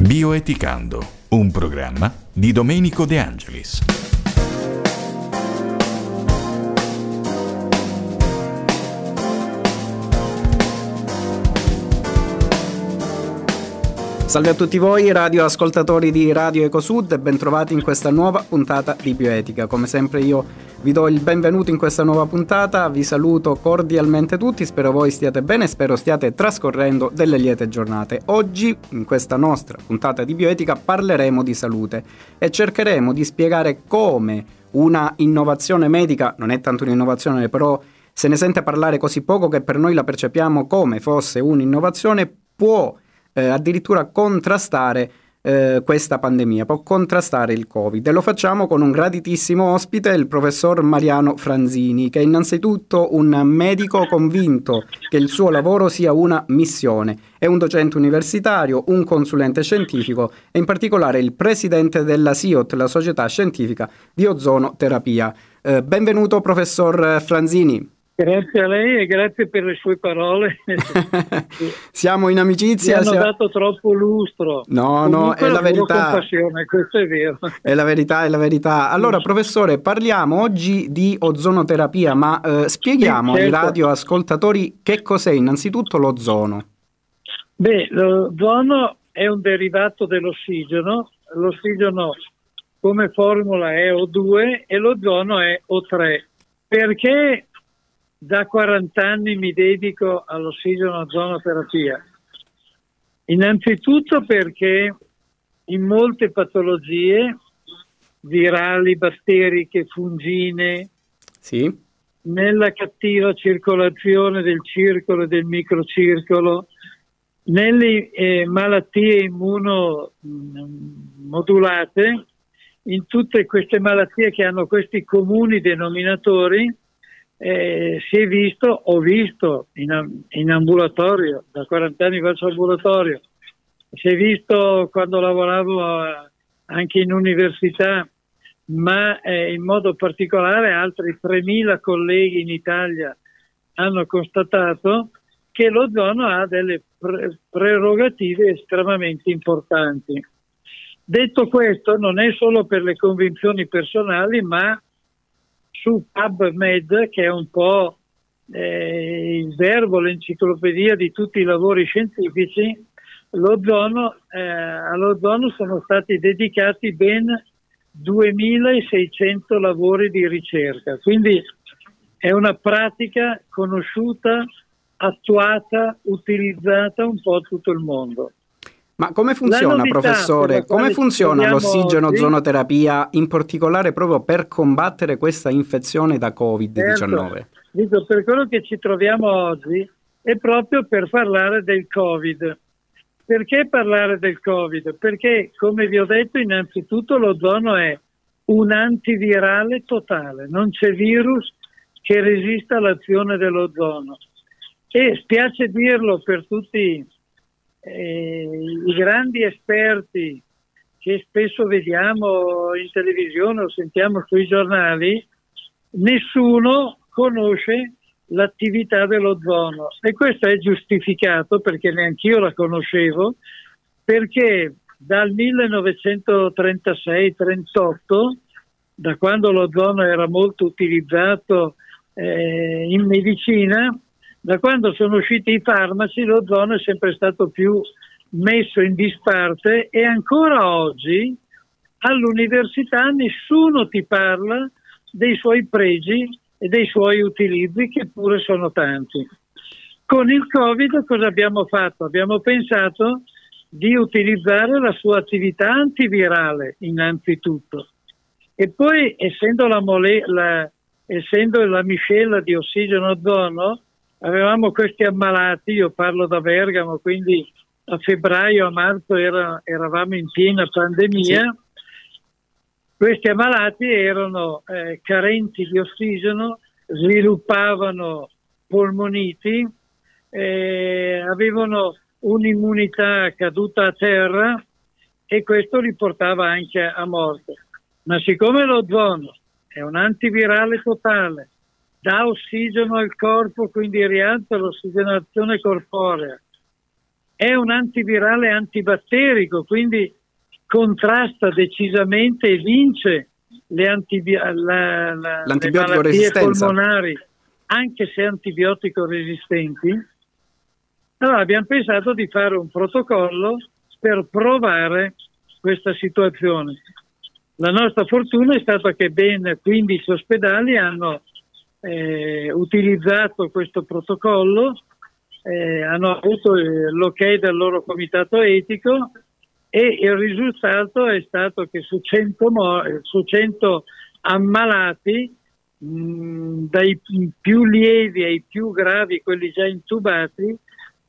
Bioeticando, un programma di Domenico De Angelis. Salve a tutti voi radioascoltatori di Radio Ecosud e bentrovati in questa nuova puntata di Bioetica. Come sempre io vi do il benvenuto in questa nuova puntata, vi saluto cordialmente tutti, spero voi stiate bene, spero stiate trascorrendo delle liete giornate. Oggi in questa nostra puntata di Bioetica parleremo di salute e cercheremo di spiegare come una innovazione medica, non è tanto un'innovazione però se ne sente parlare così poco che per noi la percepiamo come fosse un'innovazione, può eh, addirittura contrastare eh, questa pandemia, può contrastare il Covid e lo facciamo con un graditissimo ospite, il professor Mariano Franzini, che è innanzitutto un medico convinto che il suo lavoro sia una missione. È un docente universitario, un consulente scientifico e in particolare il presidente della SIOT, la Società Scientifica di Ozonoterapia. Eh, benvenuto professor Franzini. Grazie a lei e grazie per le sue parole. Siamo in amicizia. Mi hanno siamo... dato troppo lustro. No, no, è la verità. Con questo è vero. È la verità, è la verità. Allora, professore, parliamo oggi di ozonoterapia, ma eh, spieghiamo sì, certo. ai radioascoltatori che cos'è innanzitutto l'ozono. Beh, l'ozono è un derivato dell'ossigeno. L'ossigeno come formula è O2 e l'ozono è O3. Perché da 40 anni mi dedico all'ossigeno-ozonoterapia. Innanzitutto perché in molte patologie virali, batteriche, fungine, sì. nella cattiva circolazione del circolo e del microcircolo, nelle eh, malattie immunomodulate, in tutte queste malattie che hanno questi comuni denominatori, eh, si è visto, ho visto in, in, ambulatorio, da 40 anni faccio ambulatorio, si è visto quando lavoravo a, anche in università, ma eh, in modo particolare altri 3.000 colleghi in Italia hanno constatato che l'ozono ha delle pre- prerogative estremamente importanti. Detto questo, non è solo per le convinzioni personali, ma su PubMed, che è un po' eh, il verbo, l'enciclopedia di tutti i lavori scientifici, l'ozono, eh, all'ozono sono stati dedicati ben 2600 lavori di ricerca. Quindi è una pratica conosciuta, attuata, utilizzata un po' tutto il mondo. Ma come funziona, professore? Come funziona l'ossigeno-zonoterapia, in particolare proprio per combattere questa infezione da Covid-19? Certo. Dico, per quello che ci troviamo oggi è proprio per parlare del Covid. Perché parlare del Covid? Perché, come vi ho detto, innanzitutto l'ozono è un antivirale totale, non c'è virus che resista all'azione dell'ozono. E spiace dirlo per tutti eh, i grandi esperti che spesso vediamo in televisione o sentiamo sui giornali, nessuno conosce l'attività dell'ozono e questo è giustificato perché neanche io la conoscevo perché dal 1936-38 da quando l'ozono era molto utilizzato eh, in medicina da quando sono usciti i farmaci l'ozono è sempre stato più messo in disparte e ancora oggi all'università nessuno ti parla dei suoi pregi e dei suoi utilizzi che pure sono tanti. Con il Covid cosa abbiamo fatto? Abbiamo pensato di utilizzare la sua attività antivirale innanzitutto e poi essendo la, mole- la, essendo la miscela di ossigeno-ozono avevamo questi ammalati, io parlo da Bergamo, quindi a febbraio, a marzo era, eravamo in piena pandemia. Sì. Questi ammalati erano eh, carenti di ossigeno, sviluppavano polmoniti, eh, avevano un'immunità caduta a terra e questo li portava anche a morte. Ma siccome l'ozono è un antivirale totale, dà ossigeno al corpo, quindi rialza l'ossigenazione corporea, è un antivirale antibatterico, quindi contrasta decisamente e vince le, antibi- la, la, le malattie polmonari, anche se antibiotico resistenti. Allora abbiamo pensato di fare un protocollo per provare questa situazione. La nostra fortuna è stata che ben 15 ospedali hanno eh, utilizzato questo protocollo, eh, hanno avuto l'ok del loro comitato etico e il risultato è stato che su 100, su 100 ammalati, mh, dai più lievi ai più gravi, quelli già intubati,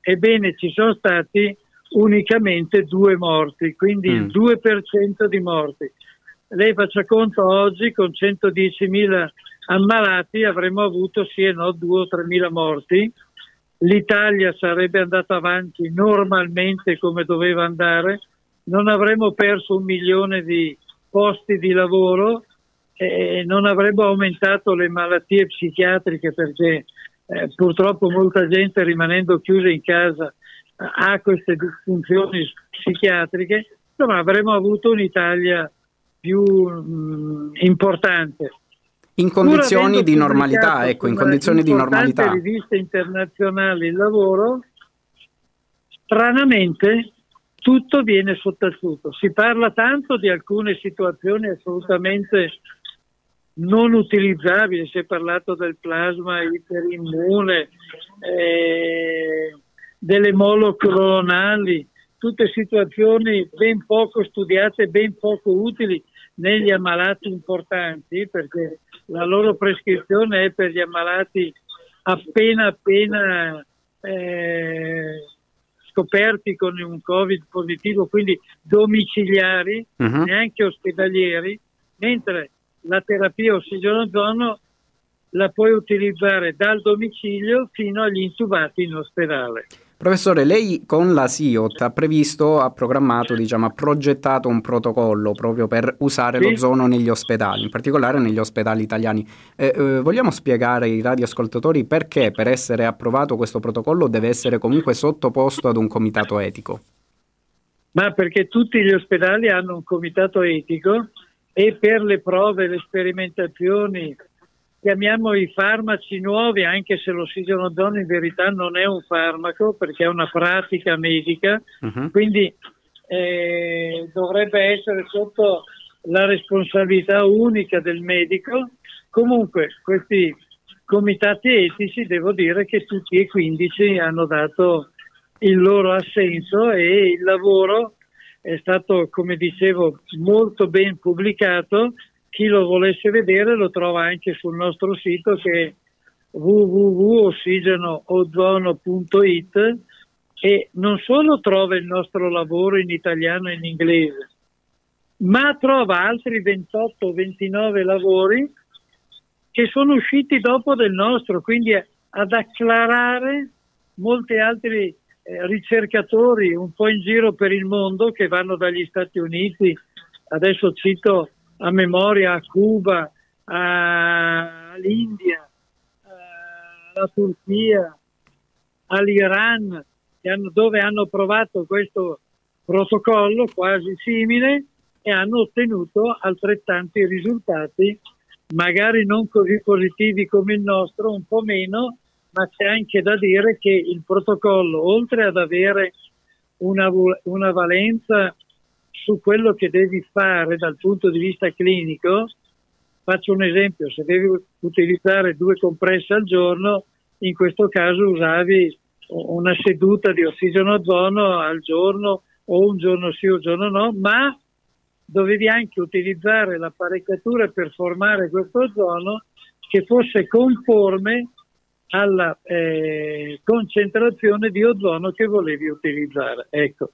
ebbene ci sono stati unicamente due morti, quindi mm. il 2% di morti. Lei faccia conto oggi con 110.000 ammalati avremmo avuto sì e no 2 o 3.000 morti. L'Italia sarebbe andata avanti normalmente come doveva andare, non avremmo perso un milione di posti di lavoro e non avremmo aumentato le malattie psichiatriche perché eh, purtroppo molta gente rimanendo chiusa in casa ha queste disfunzioni psichiatriche, insomma avremmo avuto un'Italia più mh, importante. In condizioni di normalità, ecco, in condizioni di normalità. riviste internazionali il lavoro, stranamente tutto viene sottaciuto. Si parla tanto di alcune situazioni assolutamente non utilizzabili, si è parlato del plasma iperimmune, eh, delle monoclonali, tutte situazioni ben poco studiate, ben poco utili negli ammalati importanti, perché la loro prescrizione è per gli ammalati appena appena eh, scoperti con un Covid positivo, quindi domiciliari, uh-huh. neanche ospedalieri, mentre la terapia ossigenozono la puoi utilizzare dal domicilio fino agli intubati in ospedale. Professore, lei con la SIOT ha previsto, ha programmato, diciamo, ha progettato un protocollo proprio per usare sì. l'ozono negli ospedali, in particolare negli ospedali italiani. Eh, eh, vogliamo spiegare ai radioascoltatori perché per essere approvato questo protocollo deve essere comunque sottoposto ad un comitato etico? Ma perché tutti gli ospedali hanno un comitato etico e per le prove, le sperimentazioni, chiamiamo i farmaci nuovi, anche se l'ossigeno d'ono in verità non è un farmaco perché è una pratica medica, uh-huh. quindi eh, dovrebbe essere sotto la responsabilità unica del medico. Comunque questi comitati etici devo dire che tutti e 15 hanno dato il loro assenso e il lavoro è stato, come dicevo, molto ben pubblicato chi lo volesse vedere lo trova anche sul nostro sito che è www.ossigenoozono.it e non solo trova il nostro lavoro in italiano e in inglese, ma trova altri 28 29 lavori che sono usciti dopo del nostro, quindi ad acclarare molti altri eh, ricercatori un po' in giro per il mondo che vanno dagli Stati Uniti, adesso cito a memoria a Cuba, all'India, alla Turchia, all'Iran, dove hanno provato questo protocollo quasi simile e hanno ottenuto altrettanti risultati, magari non così positivi come il nostro, un po' meno, ma c'è anche da dire che il protocollo, oltre ad avere una, una valenza su quello che devi fare dal punto di vista clinico, faccio un esempio, se devi utilizzare due compresse al giorno, in questo caso usavi una seduta di ossigeno ozono al giorno o un giorno sì o un giorno no, ma dovevi anche utilizzare l'apparecchiatura per formare questo ozono che fosse conforme alla eh, concentrazione di ozono che volevi utilizzare. Ecco.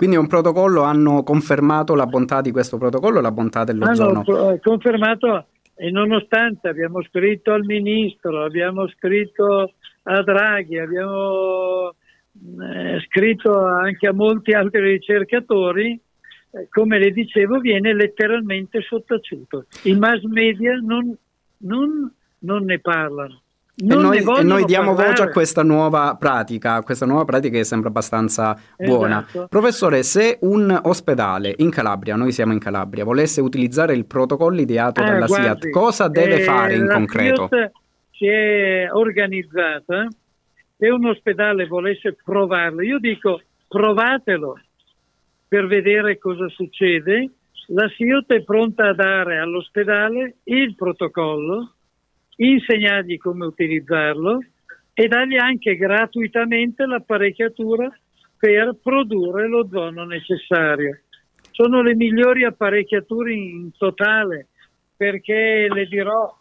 Quindi è un protocollo, hanno confermato la bontà di questo protocollo, la bontà dell'ozono? Hanno confermato e nonostante abbiamo scritto al Ministro, abbiamo scritto a Draghi, abbiamo eh, scritto anche a molti altri ricercatori, eh, come le dicevo, viene letteralmente sottaciuto. I mass media non, non, non ne parlano. E noi, e noi, diamo parlare. voce a questa nuova pratica, questa nuova pratica che sembra abbastanza buona. Esatto. Professore, se un ospedale in Calabria, noi siamo in Calabria, volesse utilizzare il protocollo ideato eh, dalla guardi, SIAT, cosa deve eh, fare in concreto? SIAT si è organizzata, se un ospedale volesse provarlo, io dico provatelo per vedere cosa succede. La SIAT è pronta a dare all'ospedale il protocollo insegnargli come utilizzarlo e dargli anche gratuitamente l'apparecchiatura per produrre l'ozono necessario. Sono le migliori apparecchiature in totale perché le dirò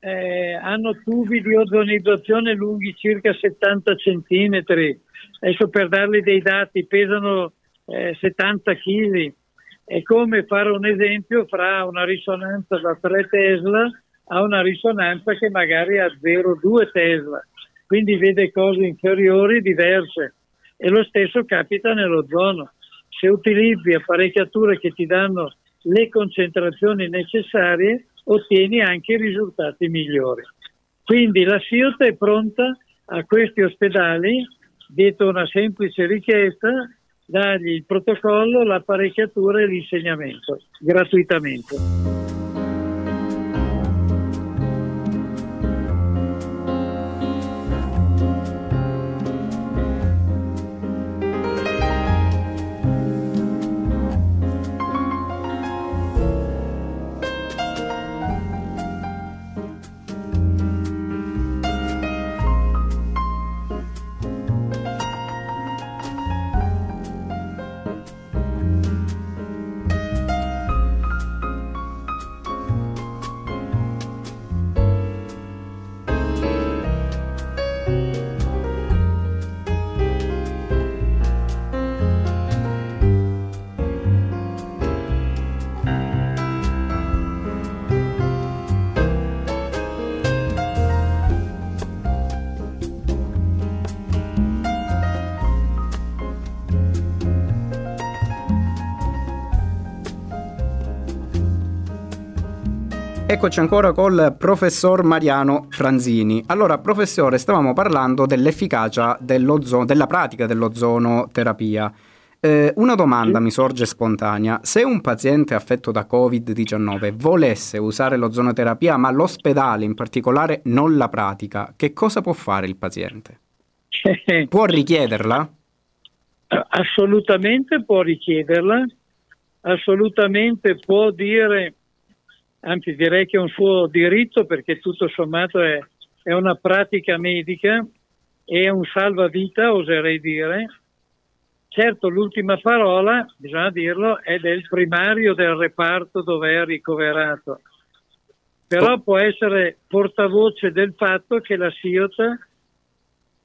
eh, hanno tubi di ozonizzazione lunghi circa 70 centimetri. Adesso per dargli dei dati pesano eh, 70 kg. È come fare un esempio fra una risonanza da 3 Tesla ha una risonanza che magari ha 0,2 Tesla, quindi vede cose inferiori diverse. E lo stesso capita nell'ozono. Se utilizzi apparecchiature che ti danno le concentrazioni necessarie, ottieni anche risultati migliori. Quindi la SIOT è pronta a questi ospedali, dietro una semplice richiesta, dargli il protocollo, l'apparecchiatura e l'insegnamento gratuitamente. Eccoci ancora col professor Mariano Franzini. Allora, professore, stavamo parlando dell'efficacia dell'ozono, della pratica dell'ozonoterapia. Eh, una domanda mi sorge spontanea. Se un paziente affetto da Covid-19 volesse usare l'ozonoterapia, ma l'ospedale in particolare non la pratica, che cosa può fare il paziente? può richiederla? Assolutamente può richiederla, assolutamente può dire anzi direi che è un suo diritto perché tutto sommato è, è una pratica medica e un salvavita, oserei dire. Certo, l'ultima parola, bisogna dirlo, è del primario del reparto dove è ricoverato. Però può essere portavoce del fatto che la SIOT,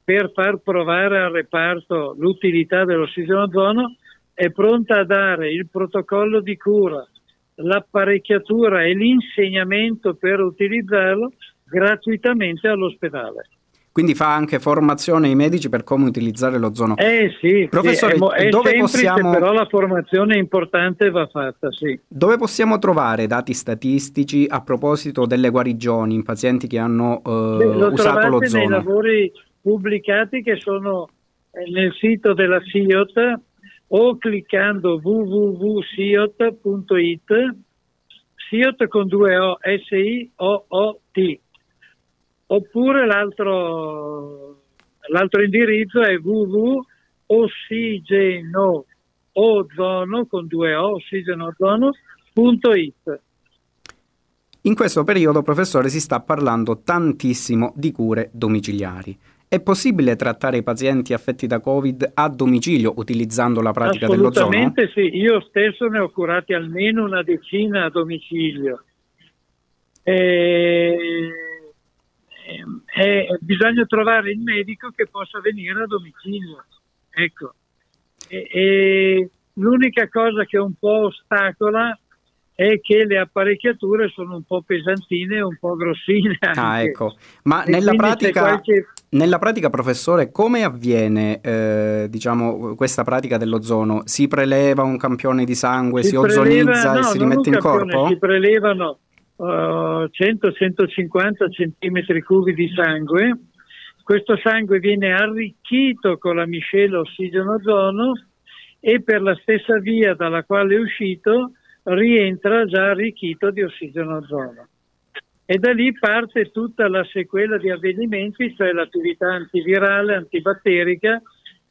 per far provare al reparto l'utilità dell'ossigeno ozono, è pronta a dare il protocollo di cura, l'apparecchiatura e l'insegnamento per utilizzarlo gratuitamente all'ospedale. Quindi fa anche formazione ai medici per come utilizzare l'ozono. Eh sì, professore, sì, è, è dove possiamo... però la formazione importante va fatta, sì. Dove possiamo trovare dati statistici a proposito delle guarigioni in pazienti che hanno eh, usato l'ozono? nei lavori pubblicati che sono eh, nel sito della SIOT o cliccando www.siot.it, Siot con due O, S-I-O-O-T, oppure l'altro, l'altro indirizzo è www.ossigeno.ozono con due O, ossigenozono.it. In questo periodo, professore, si sta parlando tantissimo di cure domiciliari. È possibile trattare i pazienti affetti da Covid a domicilio utilizzando la pratica dell'ozono? Assolutamente sì, io stesso ne ho curati almeno una decina a domicilio. E... E bisogna trovare il medico che possa venire a domicilio. Ecco. E, e l'unica cosa che un po' ostacola è che le apparecchiature sono un po' pesantine e un po' grossine. Anche. Ah, ecco. Ma nella pratica, qualche... nella pratica, professore, come avviene eh, diciamo, questa pratica dell'ozono? Si preleva un campione di sangue, si, si preleva, ozonizza no, e si rimette in corpo? Si prelevano uh, 100-150 centimetri cubi di sangue. Questo sangue viene arricchito con la miscela ossigeno-ozono e per la stessa via dalla quale è uscito rientra già arricchito di ossigeno-ozono. E da lì parte tutta la sequela di avvenimenti, cioè l'attività antivirale, antibatterica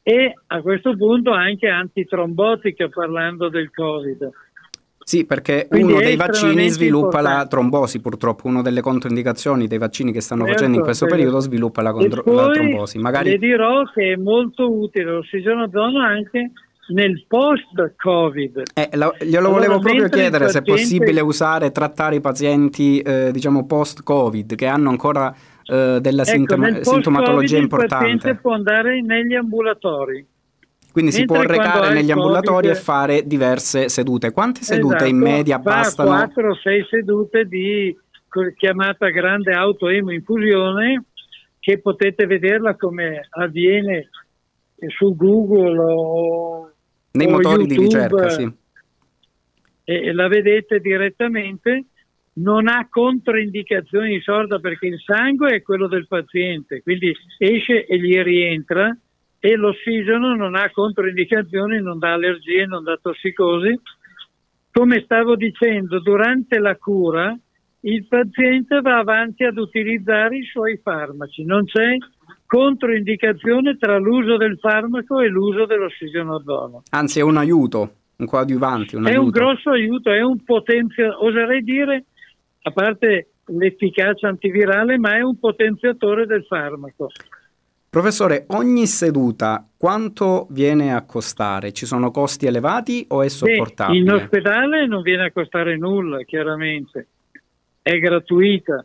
e a questo punto anche antitrombotica parlando del Covid. Sì, perché Quindi uno dei vaccini sviluppa importante. la trombosi, purtroppo, una delle controindicazioni dei vaccini che stanno certo, facendo in questo certo. periodo sviluppa la, contro- la trombosi. Magari... Le dirò che è molto utile l'ossigenozono anche nel post-Covid. Eh, lo, glielo volevo proprio chiedere paziente... se è possibile usare e trattare i pazienti eh, diciamo post-Covid che hanno ancora eh, della ecco, sintom- sintomatologia importante. Il paziente può andare negli ambulatori. Quindi si può recare negli ambulatori COVID, e fare diverse sedute. Quante sedute esatto, in media bastano? 4 6 sedute di chiamata grande autoemoinfusione che potete vederla come avviene su Google o nei motori YouTube, di ricerca, sì. E la vedete direttamente, non ha controindicazioni di sorda perché il sangue è quello del paziente, quindi esce e gli rientra e l'ossigeno non ha controindicazioni, non dà allergie, non dà tossicosi. Come stavo dicendo, durante la cura il paziente va avanti ad utilizzare i suoi farmaci, non c'è controindicazione tra l'uso del farmaco e l'uso dell'ossigenozono. Anzi è un aiuto, un coadiuvante. Un è aiuto. un grosso aiuto, è un potenzio, oserei dire, a parte l'efficacia antivirale, ma è un potenziatore del farmaco. Professore, ogni seduta quanto viene a costare? Ci sono costi elevati o è sopportabile? Beh, in ospedale non viene a costare nulla, chiaramente, è gratuita.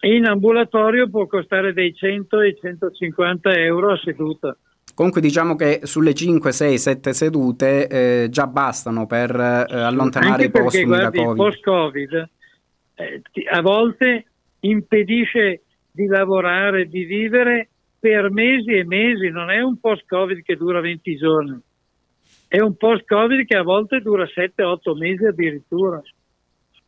In ambulatorio può costare dai 100 ai 150 euro a seduta. Comunque diciamo che sulle 5, 6, 7 sedute eh, già bastano per eh, allontanare i postumi guardi, da Covid. Il post-Covid eh, a volte impedisce di lavorare, di vivere per mesi e mesi, non è un post-Covid che dura 20 giorni, è un post-Covid che a volte dura 7-8 mesi addirittura.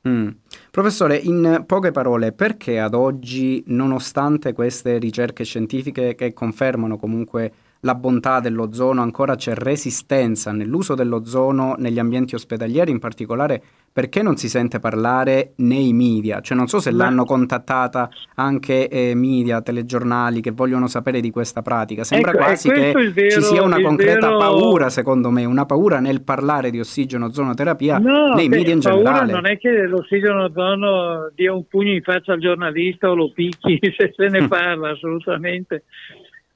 Mm. Professore, in poche parole, perché ad oggi, nonostante queste ricerche scientifiche che confermano comunque la bontà dell'ozono, ancora c'è resistenza nell'uso dell'ozono negli ambienti ospedalieri, in particolare perché non si sente parlare nei media? Cioè non so se l'hanno contattata anche eh, media, telegiornali che vogliono sapere di questa pratica. Sembra ecco, quasi che vero, ci sia una concreta vero... paura, secondo me, una paura nel parlare di ossigeno-ozonoterapia no, nei media in generale. non è che l'ossigeno-ozono dia un pugno in faccia al giornalista o lo picchi se se ne parla, assolutamente.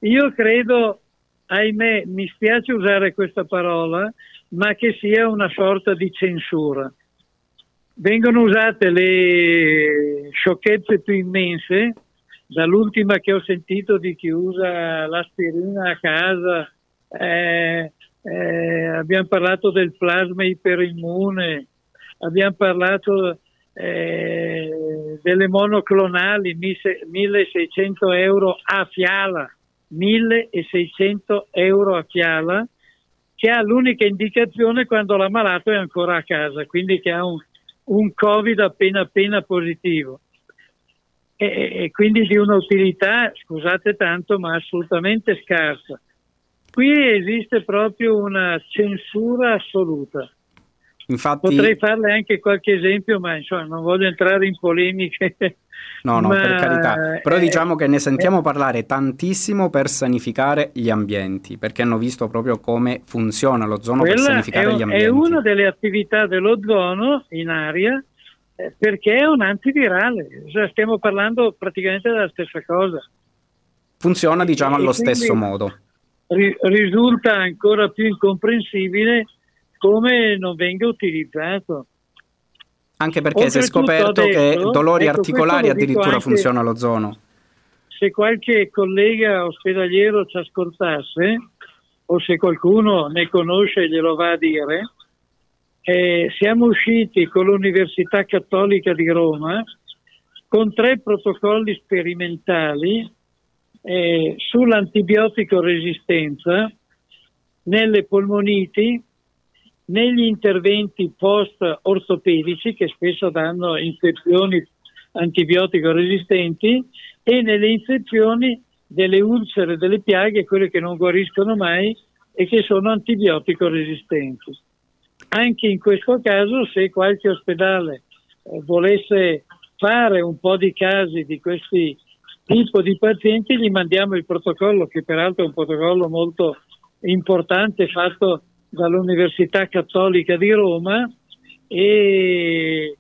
Io credo, ahimè, mi spiace usare questa parola, ma che sia una sorta di censura vengono usate le sciocchezze più immense, dall'ultima che ho sentito di chi usa l'aspirina a casa, eh, eh, abbiamo parlato del plasma iperimmune, abbiamo parlato eh, delle monoclonali, 1600 euro a fiala, 1600 euro a fiala, che ha l'unica indicazione quando l'ammalato è ancora a casa, quindi che ha un, un Covid appena appena positivo. E, e quindi di un'utilità, scusate tanto, ma assolutamente scarsa. Qui esiste proprio una censura assoluta. Infatti, Potrei farle anche qualche esempio, ma insomma non voglio entrare in polemiche No, no, Ma... per carità. Però diciamo che ne sentiamo parlare tantissimo per sanificare gli ambienti, perché hanno visto proprio come funziona l'ozono Quella per sanificare un, gli ambienti. È una delle attività dell'ozono in aria eh, perché è un antivirale, cioè, stiamo parlando praticamente della stessa cosa. Funziona diciamo allo stesso modo. Ri- risulta ancora più incomprensibile come non venga utilizzato. Anche perché si è scoperto detto, che dolori ecco, articolari addirittura funziona l'ozono. Se qualche collega ospedaliero ci ascoltasse, o se qualcuno ne conosce glielo va a dire, eh, siamo usciti con l'Università Cattolica di Roma con tre protocolli sperimentali eh, sull'antibiotico resistenza nelle polmoniti negli interventi post-ortopedici che spesso danno infezioni antibiotico resistenti e nelle infezioni delle ulcere, delle piaghe, quelle che non guariscono mai e che sono antibiotico resistenti. Anche in questo caso, se qualche ospedale eh, volesse fare un po' di casi di questi tipo di pazienti, gli mandiamo il protocollo, che peraltro è un protocollo molto importante fatto dall'Università Cattolica di Roma e,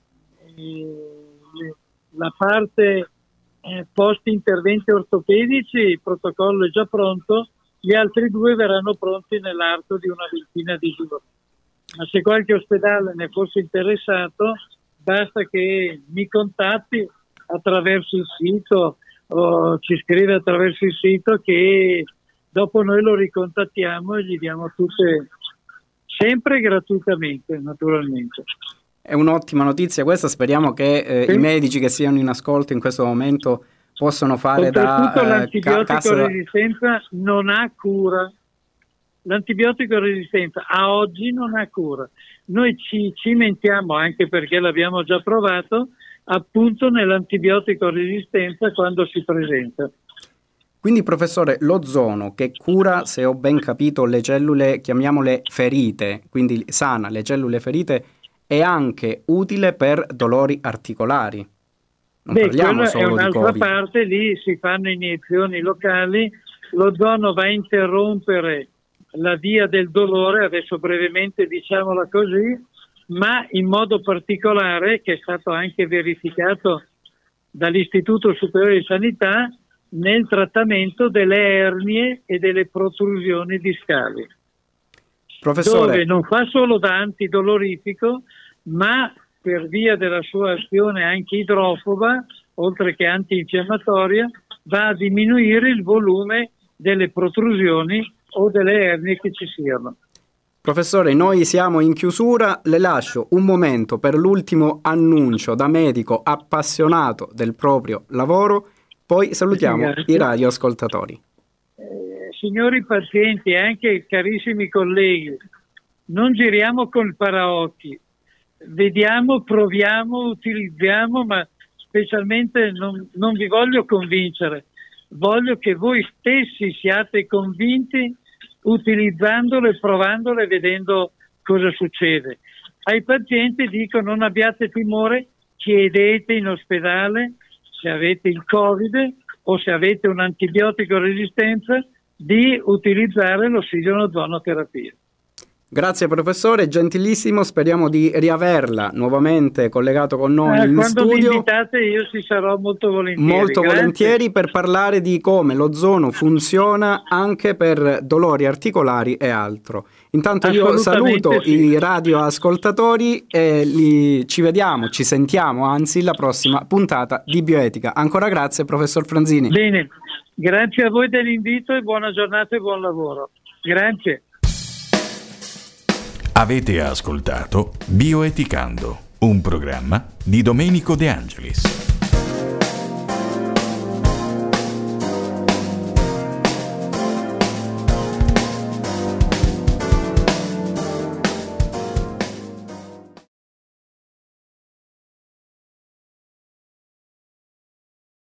la parte eh, post interventi ortopedici, il protocollo è già pronto, gli altri due verranno pronti nell'arco di una ventina di giorni. Ma se qualche ospedale ne fosse interessato, basta che mi contatti attraverso il sito o ci scrive attraverso il sito che dopo noi lo ricontattiamo e gli diamo tutte sempre gratuitamente naturalmente. È un'ottima notizia questa, speriamo che eh, sì. i medici che siano in ascolto in questo momento possano fare da... Eh, l'antibiotico cassa... resistenza non ha cura. L'antibiotico resistenza a oggi non ha cura. Noi ci cimentiamo, anche perché l'abbiamo già provato, appunto nell'antibiotico resistenza quando si presenta. Quindi, professore, l'ozono che cura, se ho ben capito, le cellule, chiamiamole ferite, quindi sana le cellule ferite, è anche utile per dolori articolari. Non Beh, parliamo solo è un'altra parte, lì si fanno iniezioni locali, l'ozono va a interrompere la via del dolore, adesso brevemente diciamola così, ma in modo particolare, che è stato anche verificato dall'Istituto Superiore di Sanità, nel trattamento delle ernie e delle protrusioni discali. Professore. dove non fa solo da antidolorifico, ma per via della sua azione anche idrofoba, oltre che antinfiammatoria, va a diminuire il volume delle protrusioni o delle ernie che ci siano. Professore, noi siamo in chiusura, le lascio un momento per l'ultimo annuncio da medico appassionato del proprio lavoro, poi salutiamo i radioascoltatori. Signori pazienti e anche carissimi colleghi, non giriamo col paraocchi, vediamo, proviamo, utilizziamo, ma specialmente non, non vi voglio convincere, voglio che voi stessi siate convinti utilizzandolo e provandolo e vedendo cosa succede. Ai pazienti dico non abbiate timore, chiedete in ospedale se avete il Covid o se avete un'antibiotico resistenza di utilizzare l'ossigenozonoterapia. Grazie professore, gentilissimo, speriamo di riaverla nuovamente collegato con noi eh, in quando studio. Quando mi invitate io ci sarò molto volentieri. Molto Grazie. volentieri per parlare di come l'ozono funziona anche per dolori articolari e altro. Intanto io saluto sì. i radioascoltatori e li, ci vediamo, ci sentiamo anzi la prossima puntata di Bioetica. Ancora grazie professor Franzini. Bene, grazie a voi dell'invito e buona giornata e buon lavoro. Grazie. Avete ascoltato Bioeticando, un programma di Domenico De Angelis.